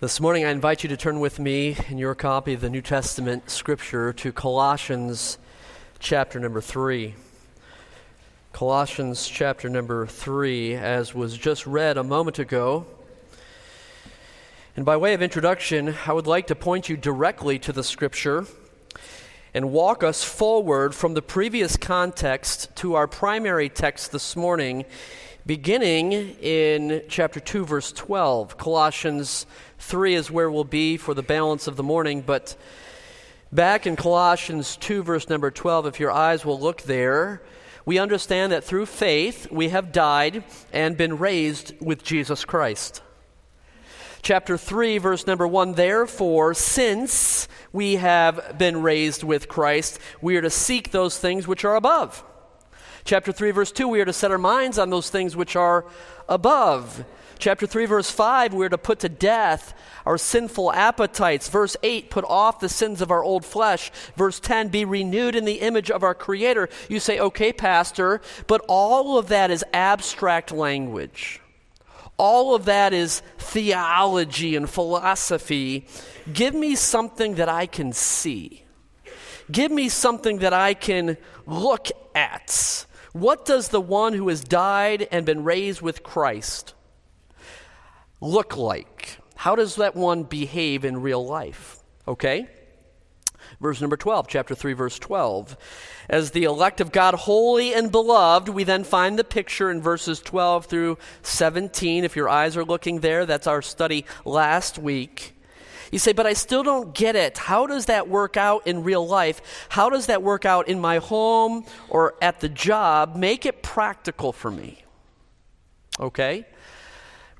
This morning, I invite you to turn with me in your copy of the New Testament scripture to Colossians chapter number 3. Colossians chapter number 3, as was just read a moment ago. And by way of introduction, I would like to point you directly to the scripture and walk us forward from the previous context to our primary text this morning, beginning in chapter 2, verse 12. Colossians 3 is where we'll be for the balance of the morning, but back in Colossians 2, verse number 12, if your eyes will look there, we understand that through faith we have died and been raised with Jesus Christ. Chapter 3, verse number 1 Therefore, since we have been raised with Christ, we are to seek those things which are above. Chapter 3, verse 2 We are to set our minds on those things which are above. Chapter 3, verse 5, we're to put to death our sinful appetites. Verse 8, put off the sins of our old flesh. Verse 10, be renewed in the image of our Creator. You say, okay, Pastor, but all of that is abstract language. All of that is theology and philosophy. Give me something that I can see. Give me something that I can look at. What does the one who has died and been raised with Christ look like? How does that one behave in real life? Okay? Verse number 12, chapter 3, verse 12. As the elect of God, holy and beloved, we then find the picture in verses 12 through 17. If your eyes are looking there, that's our study last week. You say, but I still don't get it. How does that work out in real life? How does that work out in my home or at the job? Make it practical for me. Okay?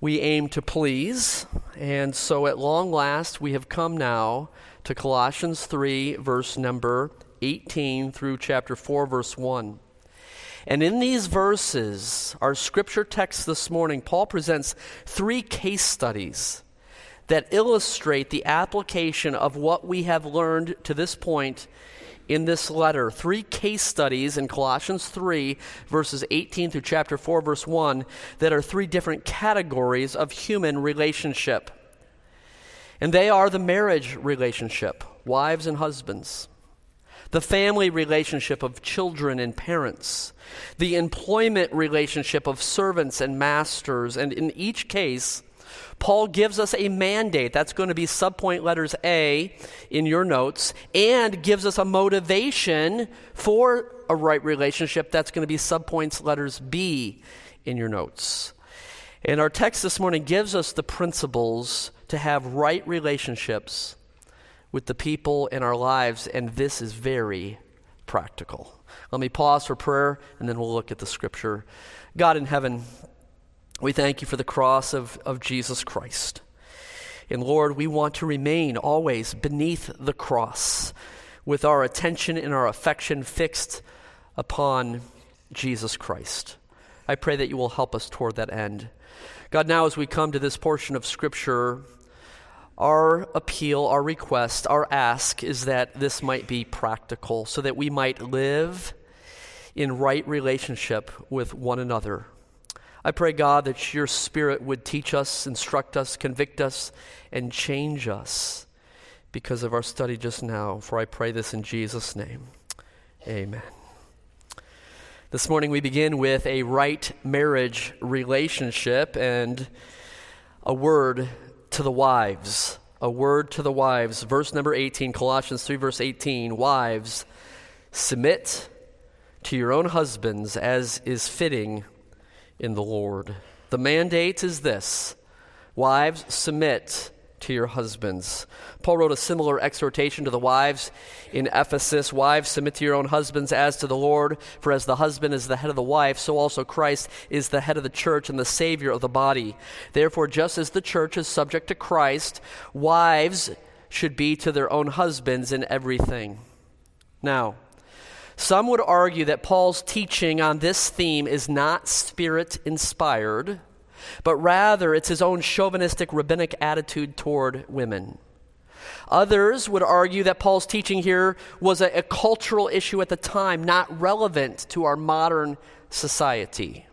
we aim to please. And so at long last, we have come now to Colossians 3, verse number 18 through chapter 4, verse 1. And in these verses, our scripture text this morning, Paul presents three case studies that illustrate the application of what we have learned to this point in this letter. Three case studies in Colossians 3, verses 18 through chapter 4, verse 1, that are three different categories of human relationship. And they are the marriage relationship, wives and husbands, the family relationship of children and parents, the employment relationship of servants and masters, and in each case, Paul gives us a mandate. That's going to be subpoint letters A in your notes, and gives us a motivation for a right relationship. That's going to be subpoints letters B in your notes. And our text this morning gives us the principles to have right relationships with the people in our lives, and this is very practical. Let me pause for prayer, and then we'll look at the scripture. God in heaven, we thank you for the cross of, of Jesus Christ. And Lord, we want to remain always beneath the cross with our attention and our affection fixed upon Jesus Christ. I pray that you will help us toward that end. God, now as we come to this portion of Scripture, our appeal, our request, our ask is that this might be practical so that we might live in right relationship with one another. I pray, God, that your Spirit would teach us, instruct us, convict us, and change us because of our study just now. For I pray this in Jesus' name. Amen. This morning we begin with a right marriage relationship and a word to the wives. A word to the wives. Verse number 18, Colossians 3, verse 18. Wives, submit to your own husbands as is fitting in the Lord. The mandate is this Wives, submit to your husbands. Paul wrote a similar exhortation to the wives in Ephesus Wives, submit to your own husbands as to the Lord, for as the husband is the head of the wife, so also Christ is the head of the church and the Savior of the body. Therefore, just as the church is subject to Christ, wives should be to their own husbands in everything. Now, some would argue that Paul's teaching on this theme is not spirit inspired, but rather it's his own chauvinistic rabbinic attitude toward women. Others would argue that Paul's teaching here was a, a, cultural issue at the time, not relevant to our modern society.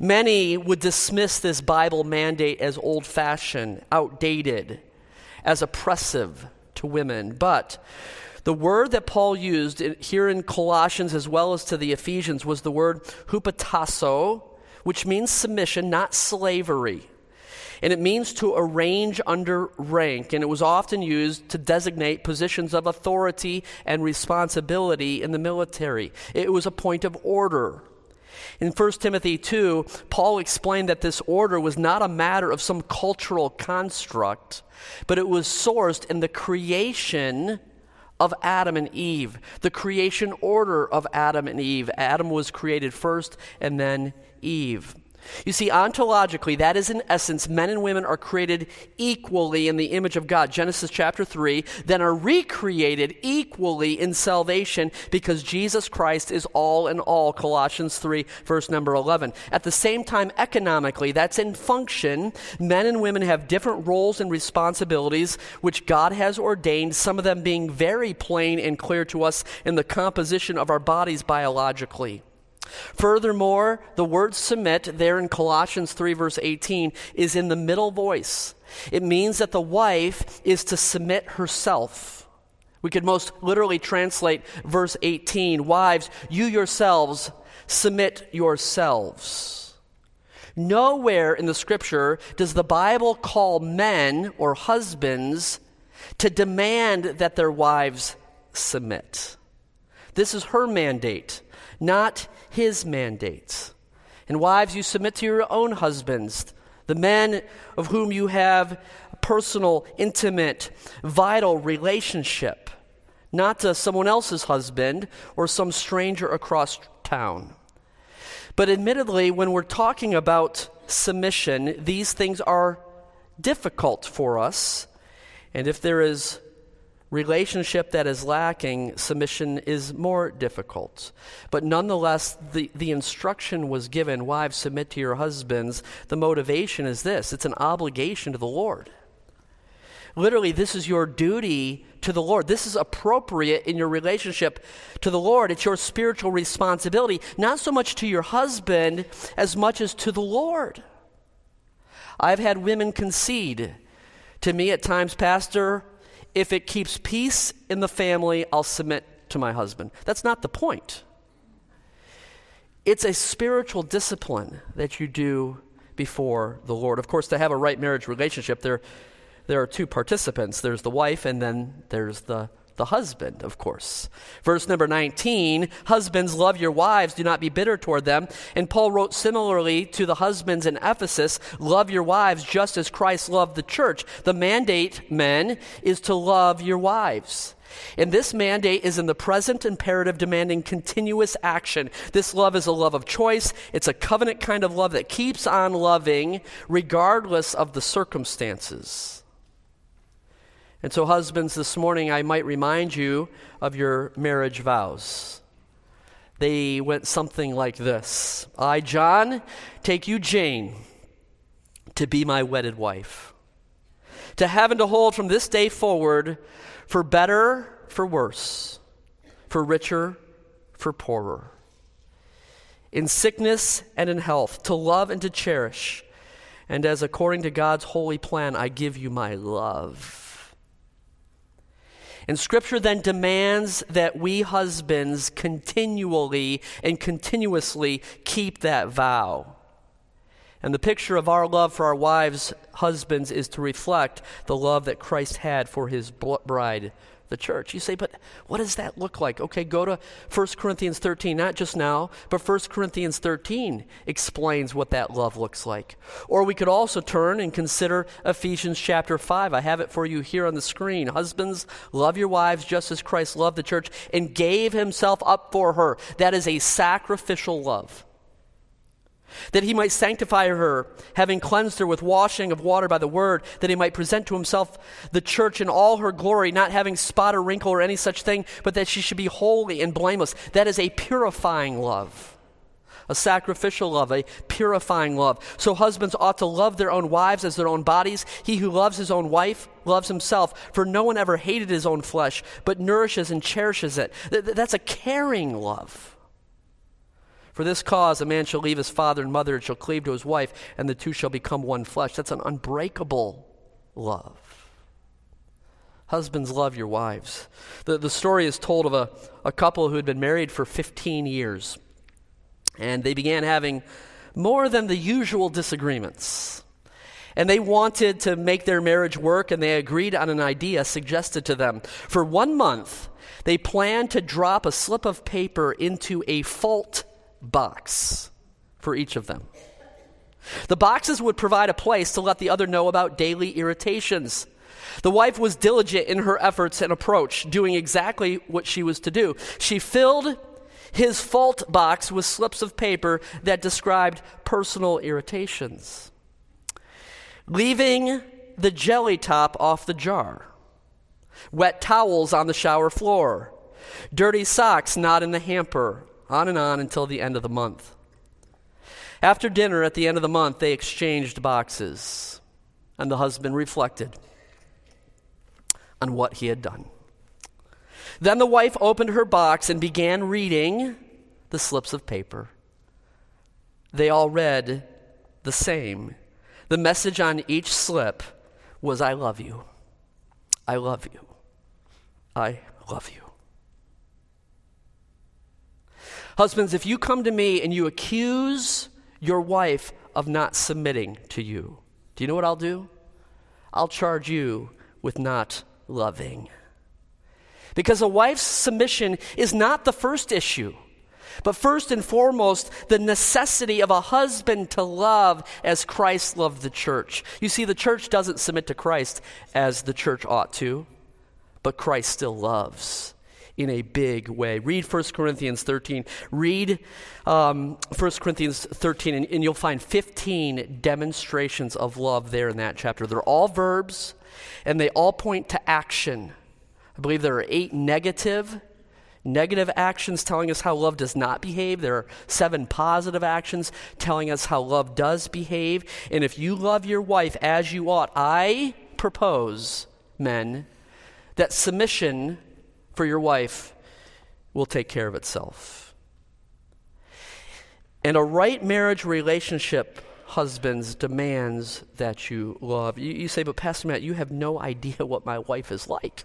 Many would dismiss this Bible mandate as old fashioned, outdated, as oppressive to women. But the word that Paul used here in Colossians as well as to the Ephesians was the word hupotasso, which means submission, not slavery. And it means to arrange under rank, and it was often used to designate positions of authority and responsibility in the military. It was a point of order. In 1 Timothy 2, Paul explained that this order was not a matter of some cultural construct, but it was sourced in the creation of Adam and Eve, the creation order of Adam and Eve. Adam was created first and then Eve. You see, ontologically, that is in essence, men and women are created equally in the image of God, Genesis chapter 3, then are recreated equally in salvation because Jesus Christ is all in all, Colossians 3, verse number 11. At the same time, economically, that's in function. Men and women have different roles and responsibilities which God has ordained, some of them being very plain and clear to us in the composition of our bodies biologically. Furthermore, the word submit there in Colossians 3, verse 18, is in the middle voice. It means that the wife is to submit herself. We could most literally translate verse 18 Wives, you yourselves submit yourselves. Nowhere in the scripture does the Bible call men or husbands to demand that their wives submit. This is her mandate, not his mandates. And wives, you submit to your own husbands, the men of whom you have a personal, intimate, vital relationship, not to someone else's husband or some stranger across town. But admittedly, when we're talking about submission, these things are difficult for us. And if there is relationship that is lacking, submission is more difficult. But nonetheless, the, the instruction was given wives, submit to your husbands. The motivation is this it's an obligation to the Lord. Literally, this is your duty to the Lord. This is appropriate in your relationship to the Lord. It's your spiritual responsibility, not so much to your husband as much as to the Lord. I've had women concede to me at times, Pastor, if it keeps peace in the family, I'll submit to my husband. That's not the point. It's a spiritual discipline that you do before the Lord. Of course, to have a right marriage relationship, there, there are two participants there's the wife, and then there's the the husband, of course. Verse number 19 Husbands, love your wives, do not be bitter toward them. And Paul wrote similarly to the husbands in Ephesus Love your wives just as Christ loved the church. The mandate, men, is to love your wives. And this mandate is in the present imperative demanding continuous action. This love is a love of choice. It's a covenant kind of love that keeps on loving regardless of the circumstances. And so, husbands, this morning I might remind you of your marriage vows. They went something like this I, John, take you, Jane, to be my wedded wife, to have and to hold from this day forward for better, for worse, for richer, for poorer, in sickness and in health, to love and to cherish. And as according to God's holy plan, I give you my love. And Scripture then demands that we husbands continually and continuously keep that vow. And the picture of our love for our wives, husbands, is to reflect the love that Christ had for his bride, the church. You say, but what does that look like? Okay, go to 1 Corinthians 13, not just now, but 1 Corinthians 13 explains what that love looks like. Or we could also turn and consider Ephesians chapter 5. I have it for you here on the screen. Husbands, love your wives just as Christ loved the church and gave himself up for her. That is a sacrificial love that he might sanctify her, having cleansed her with washing of water by the word, that he might present to himself the church in all her glory, not having spot or wrinkle or any such thing, but that she should be holy and blameless. That is a purifying love, a sacrificial love, a purifying love. So husbands ought to love their own wives as their own bodies. He who loves his own wife loves himself, for no one ever hated his own flesh, but nourishes and cherishes it. That's a caring love. For this cause, a man shall leave his father and mother and shall cleave to his wife, and the two shall become one flesh. That's an unbreakable love. Husbands, love your wives. The, the story is told of a, a couple who had been married for 15 years, and they began having more than the usual disagreements. And they wanted to make their marriage work, and they agreed on an idea suggested to them. For one month, they planned to drop a slip of paper into a fault box for each of them. The boxes would provide a place to let the other know about daily irritations. The wife was diligent in her efforts and approach, doing exactly what she was to do. She filled his fault box with slips of paper that described personal irritations, leaving the jelly top off the jar, wet towels on the shower floor, dirty socks not in the hamper, on and on until the end of the month. After dinner at the end of the month, they exchanged boxes, and the husband reflected on what he had done. Then the wife opened her box and began reading the slips of paper. They all read the same. The message on each slip was I love you. I love you. I love you. Husbands, if you come to me and you accuse your wife of not submitting to you, do you know what I'll do? I'll charge you with not loving. Because a wife's submission is not the first issue, but first and foremost, the necessity of a husband to love as Christ loved the church. You see, the church doesn't submit to Christ as the church ought to, but Christ still loves in a big way. Read 1 Corinthians 13. Read um, 1 Corinthians 13, and, and you'll find 15 demonstrations of love there in that chapter. They're all verbs, and they all point to action. I believe there are eight negative negative actions telling us how love does not behave. There are seven positive actions telling us how love does behave. And if you love your wife as you ought, I propose, men, that submission for your wife will take care of itself. And a right marriage relationship, husbands, demands that you love. You, you, say, but Pastor Matt, you have no idea what my wife is like.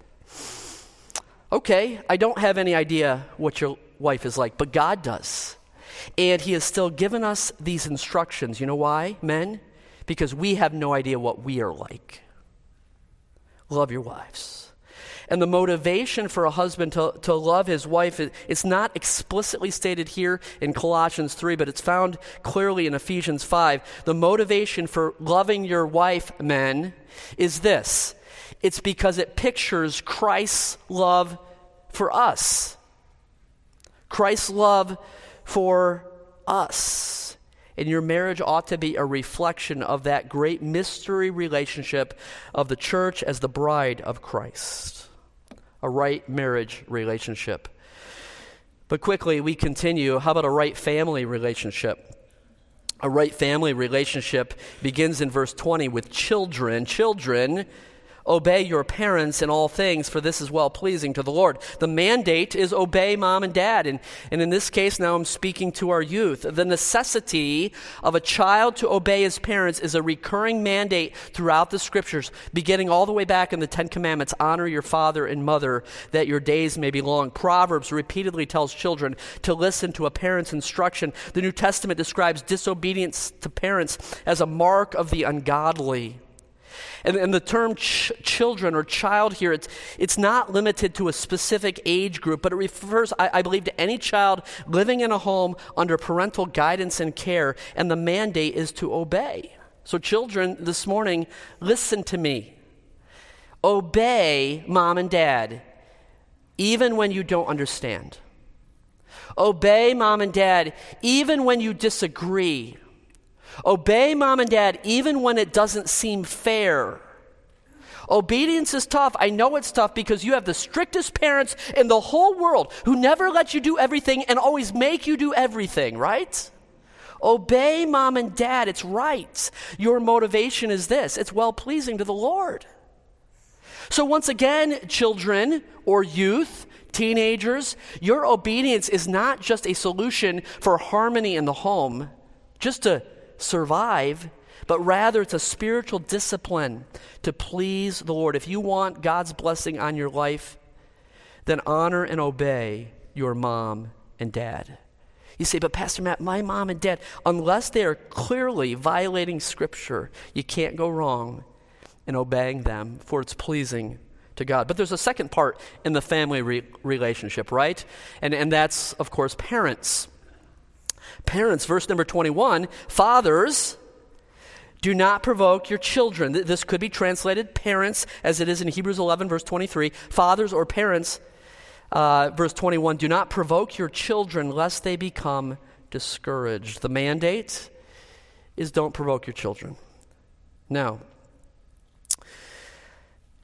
Okay, I don't have any idea what your wife is like, but God does. And He has still given us these instructions. You know why, men? Because we have no idea what we are like. Love your wives. And the motivation for a husband to, to love his wife, it's not explicitly stated here in Colossians 3, but it's found clearly in Ephesians 5. The motivation for loving your wife, men, is this it's because it pictures Christ's love for us. Christ's love for us. And your marriage ought to be a reflection of that great mystery relationship of the church as the bride of Christ a right marriage relationship. But quickly, we continue. How about a right family relationship? A right family relationship begins in verse 20 with children. Children, Obey your parents in all things, for this is well pleasing to the Lord. The mandate is obey mom and dad. And, and in this case, now I'm speaking to our youth. The necessity of a child to obey his parents is a recurring mandate throughout the scriptures, beginning all the way back in the Ten Commandments honor your father and mother that your days may be long. Proverbs repeatedly tells children to listen to a parent's instruction. The New Testament describes disobedience to parents as a mark of the ungodly. And, and the term ch- children or child here, it's, it's not limited to a specific age group, but it refers, I, I believe, to any child living in a home under parental guidance and care, and the mandate is to obey. So, children, this morning, listen to me. Obey mom and dad, even when you don't understand. Obey mom and dad, even when you disagree Obey mom and dad even when it doesn't seem fair. Obedience is tough. I know it's tough because you have the strictest parents in the whole world who never let you do everything and always make you do everything, right? Obey mom and dad. It's right. Your motivation is this it's well pleasing to the Lord. So, once again, children or youth, teenagers, your obedience is not just a solution for harmony in the home, just to survive, but rather it's a spiritual discipline to please the Lord. If you want God's blessing on your life, then honor and obey your mom and dad. You say, but Pastor Matt, my mom and dad, unless they are clearly violating Scripture, you can't go wrong in obeying them, for it's pleasing to God. But there's a second part in the family re- relationship, right? And, and that's, of course, parents. Parents, verse number 21 Fathers, do not provoke your children. This could be translated parents, as it is in Hebrews 11, verse 23. Fathers or parents, uh, verse 21, do not provoke your children lest they become discouraged. The mandate is don't provoke your children. Now,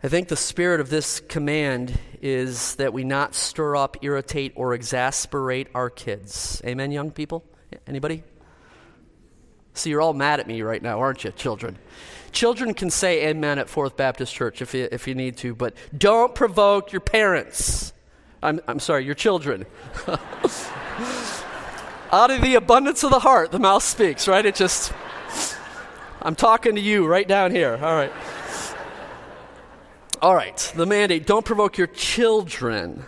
I think the spirit of this command is that we not stir up, irritate, or exasperate our kids. Amen, young people? Anybody? See, you're all mad at me right now, aren't you, children? Children can say amen at Fourth Baptist Church if you, if you need to, but don't provoke your parents. I'm, I'm sorry, your children. Out of the abundance of the heart, the mouth speaks, right? It just, I'm talking to you right down here. All right. All right, the mandate don't provoke your children.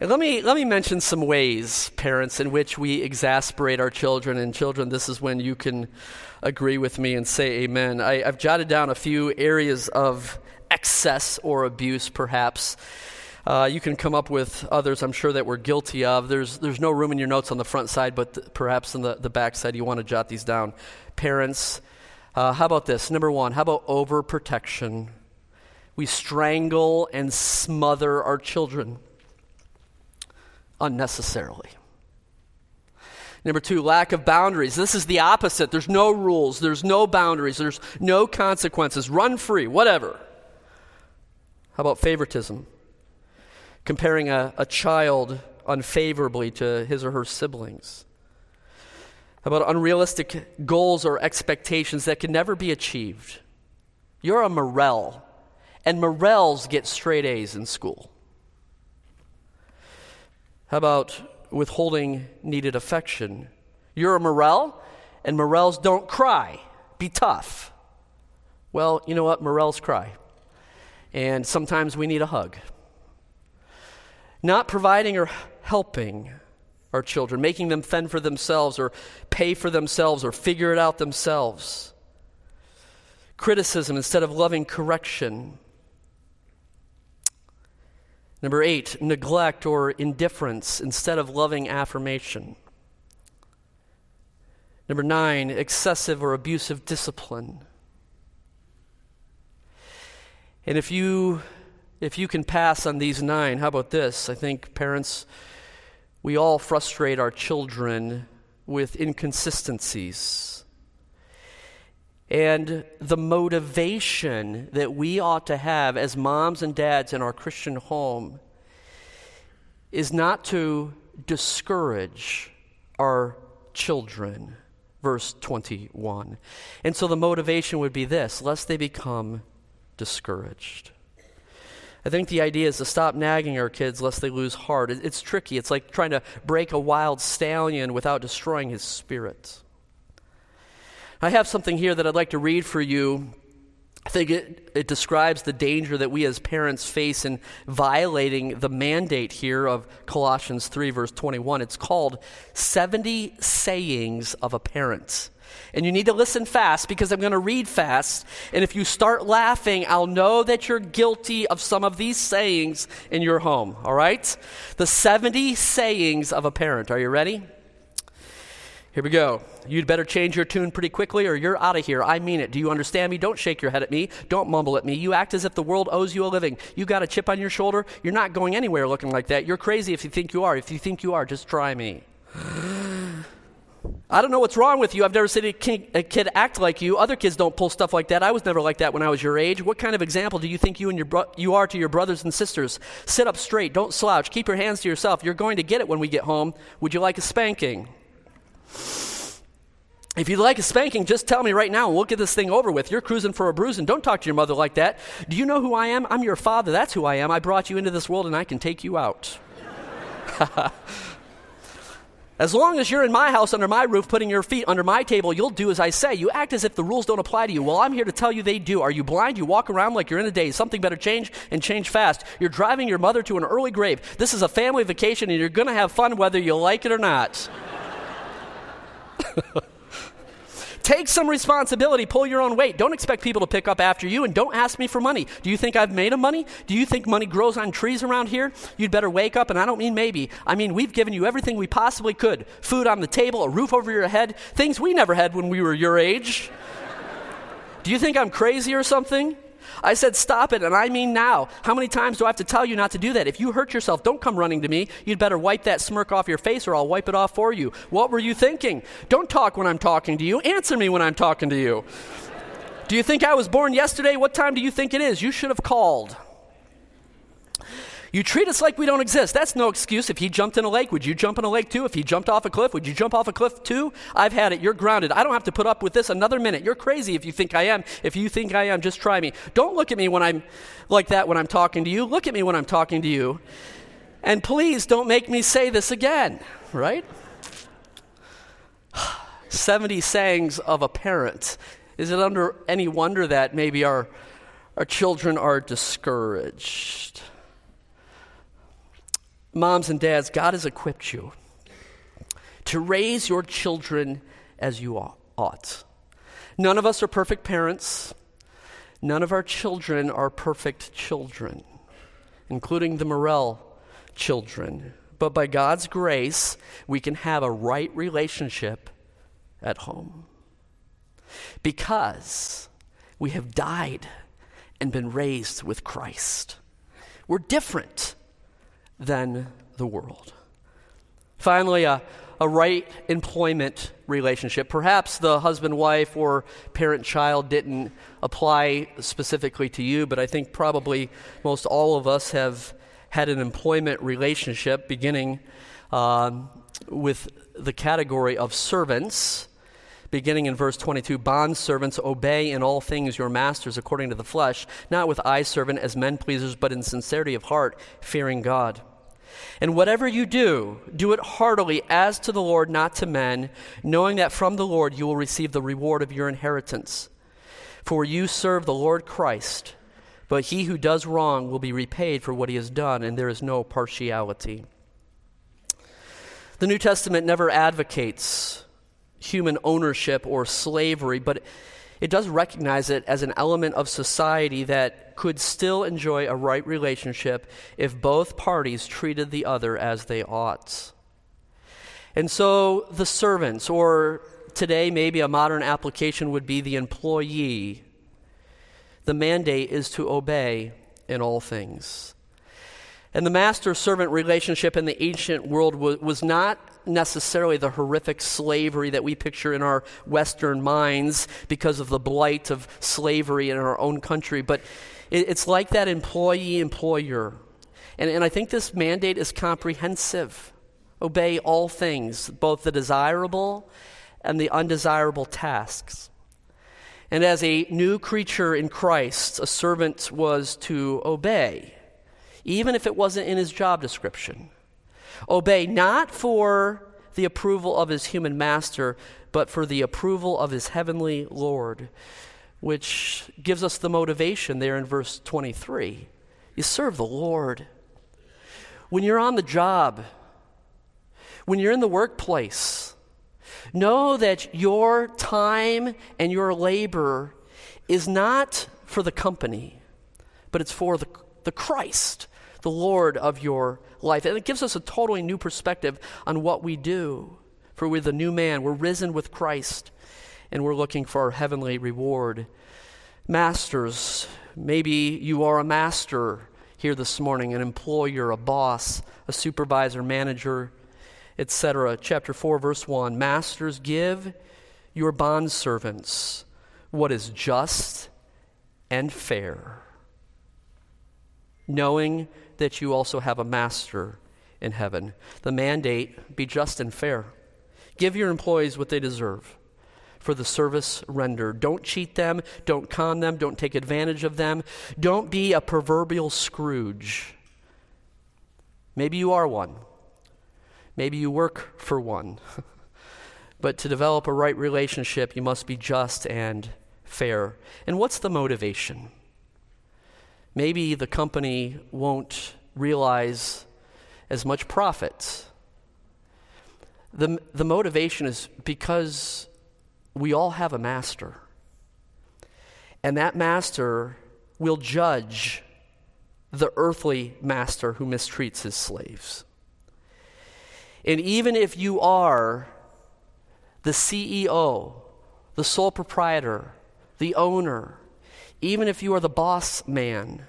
And let me, let me mention some ways, parents, in which we exasperate our children. And children, this is when you can agree with me and say amen. I, I've jotted down a few areas of excess or abuse, perhaps. Uh, you can come up with others I'm sure that we're guilty of. There's, there's no room in your notes on the front side, but th- perhaps on the, the back side you want to jot these down. Parents, uh, how about this? Number one, how about overprotection? We strangle and smother our children unnecessarily. Number two, lack of boundaries. This is the opposite. There's no rules, there's no boundaries, there's no consequences. Run free, whatever. How about favoritism? Comparing a, a child unfavorably to his or her siblings. How about unrealistic goals or expectations that can never be achieved? You're a Morrell and Morrells get straight A's in school. How about withholding needed affection? You're a Morrell, and Morrells don't cry. Be tough. Well, you know what? Morrells cry. And sometimes we need a hug. Not providing or helping our children, making them fend for themselves or pay for themselves or figure it out themselves. Criticism instead of loving correction. Number eight, neglect or indifference instead of loving affirmation. Number nine, excessive or abusive discipline. And if you if you can pass on these nine, how about this? I think parents, we all frustrate our children with inconsistencies and the motivation that we ought to have as moms and dads in our Christian home is not to discourage our children. Verse 21. And so the motivation would be this lest they become discouraged. I think the idea is to stop nagging our kids lest they lose heart. It's tricky. It's like trying to break a wild stallion without destroying his spirit. I have something here that I'd like to read for you. I think it, it describes the danger that we as parents face in violating the mandate here of Colossians 3, verse 21. It's called 70 Sayings of a Parent. And you need to listen fast because I'm going to read fast. And if you start laughing, I'll know that you're guilty of some of these sayings in your home. All right? The 70 sayings of a parent. Are you ready? Here we go. You'd better change your tune pretty quickly or you're out of here. I mean it. Do you understand me? Don't shake your head at me. Don't mumble at me. You act as if the world owes you a living. You got a chip on your shoulder. You're not going anywhere looking like that. You're crazy if you think you are. If you think you are, just try me. I don't know what's wrong with you. I've never seen a kid, act like you. Other kids don't pull stuff like that. I was never like that when I was your age. What kind of example do you think you and your bro- you are to your brothers and sisters? Sit up straight. Don't slouch. Keep your hands to yourself. You're going to get it when we get home. Would you like a spanking? If you'd like a spanking, just tell me right now and we'll get this thing over with. You're cruising for a bruise and don't talk to your mother like that. Do you know who I am? I'm your father. That's who I am. I brought you into this world and I can take you out. As long as you're in my house under my roof, putting your feet under my table, you'll do as I say. You act as if the rules don't apply to you. Well, I'm here to tell you they do. Are you blind? You walk around like you're in a daze. Something better change and change fast. You're driving your mother to an early grave. This is a family vacation and you're going to have fun whether you like it or not. Take some responsibility, pull your own weight. Don't expect people to pick up after you, and don't ask me for money. Do you think I've made a money? Do you think money grows on trees around here? You'd better wake up, and I don't mean maybe. I mean, we've given you everything we possibly could food on the table, a roof over your head, things we never had when we were your age. Do you think I'm crazy or something? I said, Stop it, and I mean now. How many times do I have to tell you not to do that? If you hurt yourself, don't come running to me. You'd better wipe that smirk off your face, or I'll wipe it off for you. What were you thinking? Don't talk when I'm talking to you. Answer me when I'm talking to you. Do you think I was born yesterday? What time do you think it is? You should have called. You treat us like we don't exist. That's no excuse. If he jumped in a lake, would you jump in a lake too? If he jumped off a cliff, would you jump off a cliff too? I've had it. You're grounded. I don't have to put up with this another minute. You're crazy if you think I am. If you think I am, just try me. Don't look at me when I'm like that when I'm talking to you. Look at me when I'm talking to you. And please don't make me say this again, right? 70 sayings of a parent. Is it under any wonder that maybe our, our children are discouraged? Moms and dads, God has equipped you to raise your children as you ought. None of us are perfect parents. None of our children are perfect children, including the Morrell children. But by God's grace, we can have a right relationship at home. Because we have died and been raised with Christ. We're different than the world. Finally, a, a right employment relationship. Perhaps the husband wife or parent child didn't apply specifically to you, but I think probably most all of us have had an employment relationship beginning um, with the category of servants. Beginning in verse 22, bond servants obey in all things your masters according to the flesh, not with eye servant as men pleasers, but in sincerity of heart, fearing God. And whatever you do, do it heartily as to the Lord, not to men, knowing that from the Lord you will receive the reward of your inheritance. For you serve the Lord Christ, but he who does wrong will be repaid for what he has done, and there is no partiality. The New Testament never advocates human ownership or slavery, but it does recognize it as an element of society that could still enjoy a right relationship if both parties treated the other as they ought. And so the servants, or today maybe a modern application would be the employee, the mandate is to obey in all things. And the master servant relationship in the ancient world was, was necessarily the horrific slavery that we picture in our Western minds because of the blight of slavery in our own country, but it, it's like that employee employer. And, and I think this mandate is comprehensive. Obey all things, both the desirable and the undesirable tasks. And as a new creature in Christ, a servant was to obey even if it wasn't in his job description. Obey not for the approval of his human master, but for the approval of his heavenly Lord, which gives us the motivation there in verse 23. You serve the Lord. When you're on the job, when you're in the workplace, know that your time and your labor is not for the company, but it's for the, the Christ the Lord of your life. And it gives us a totally new perspective on what we do. For we're the new man, we're risen with Christ, and we're looking for our heavenly reward. Masters, maybe you are a master here this morning, an employer, a boss, a supervisor, manager, etc. Chapter 4, verse 1 Masters, give your bondservants what is just and fair, knowing that you also have a master in heaven. The mandate be just and fair. Give your employees what they deserve for the service rendered. Don't cheat them, don't con them, don't take advantage of them. Don't be a proverbial Scrooge. Maybe you are one. Maybe you work for one. but to develop a right relationship, you must be just and fair. And what's the motivation? Maybe the company won't realize as much profit. The, the motivation is because we all have a master. And that master will judge the earthly master who mistreats his slaves. And even if you are the CEO, the sole proprietor, the owner, even if you are the boss man,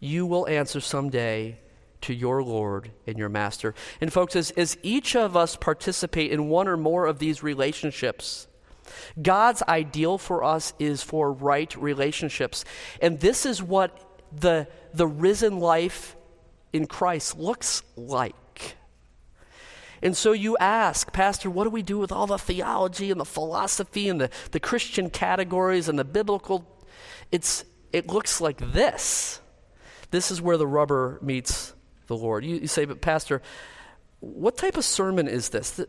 you will answer someday to your Lord and your Master. And, folks, as, as each of us participate in one or more of these relationships, God's ideal for us is for right relationships. And this is what the, the risen life in Christ looks like. And so you ask, Pastor, what do we do with all the theology and the philosophy and the, the Christian categories and the biblical? It's, it looks like this. This is where the rubber meets the Lord. You, you say, but Pastor, what type of sermon is this?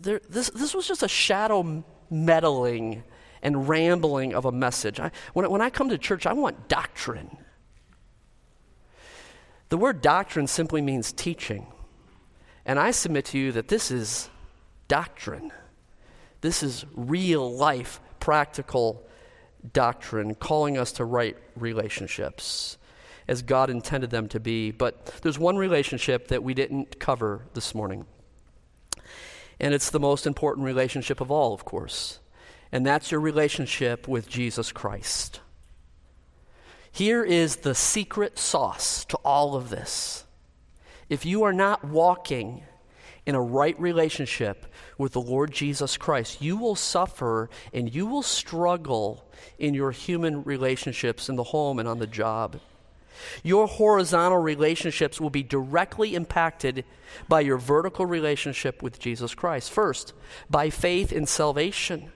There, this, this was just a shadow meddling and rambling of a message. I, when, when I come to church, I want doctrine. The word doctrine simply means teaching. And I submit to you that this is doctrine. This is real life, practical doctrine, calling us to right relationships as God intended them to be. But there's one relationship that we didn't cover this morning. And it's the most important relationship of all, of course. And that's your relationship with Jesus Christ. Here is the secret sauce to all of this. If you are not walking in a right relationship with the Lord Jesus Christ, you will suffer and you will struggle in your human relationships in the home and on the job. Your horizontal relationships will be directly impacted by your vertical relationship with Jesus Christ. First, by faith in salvation,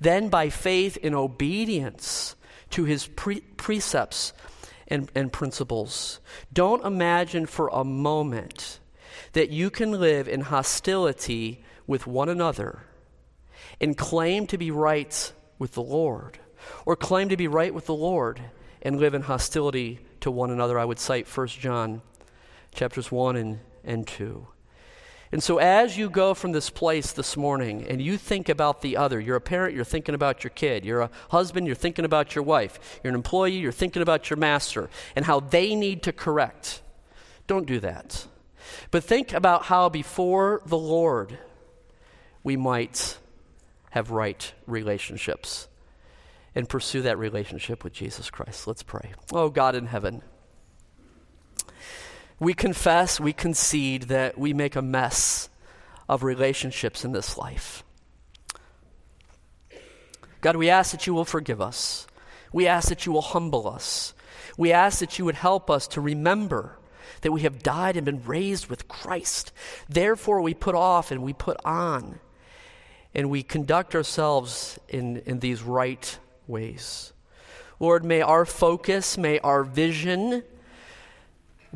then by faith in obedience to his pre- precepts and, and principles. Don't imagine for a moment that you can live in hostility with one another and claim to be right with the Lord, or claim to be right with the Lord and live in hostility to one another. I would cite 1 John chapters 1 and, and 2. And so, as you go from this place this morning and you think about the other, you're a parent, you're thinking about your kid. You're a husband, you're thinking about your wife. You're an employee, you're thinking about your master and how they need to correct. Don't do that. But think about how before the Lord we might have right relationships and pursue that relationship with Jesus Christ. Let's pray. Oh, God in heaven, we confess, we concede that we make a mess of relationships in this life. God, we ask that you will forgive us. We ask that you will humble us. We ask that you would help us to remember that we have died and been raised with Christ. Therefore, we put off and we put on, and we conduct ourselves in, in these right ways. Lord, may our focus, may our vision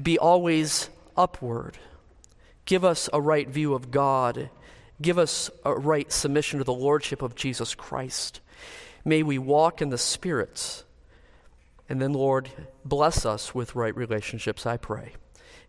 be always upward. Give us a right view of God. Give us a right submission to the Lordship of Jesus Christ. May we walk in the Spirit. And then, Lord, bless us with right relationships, I pray.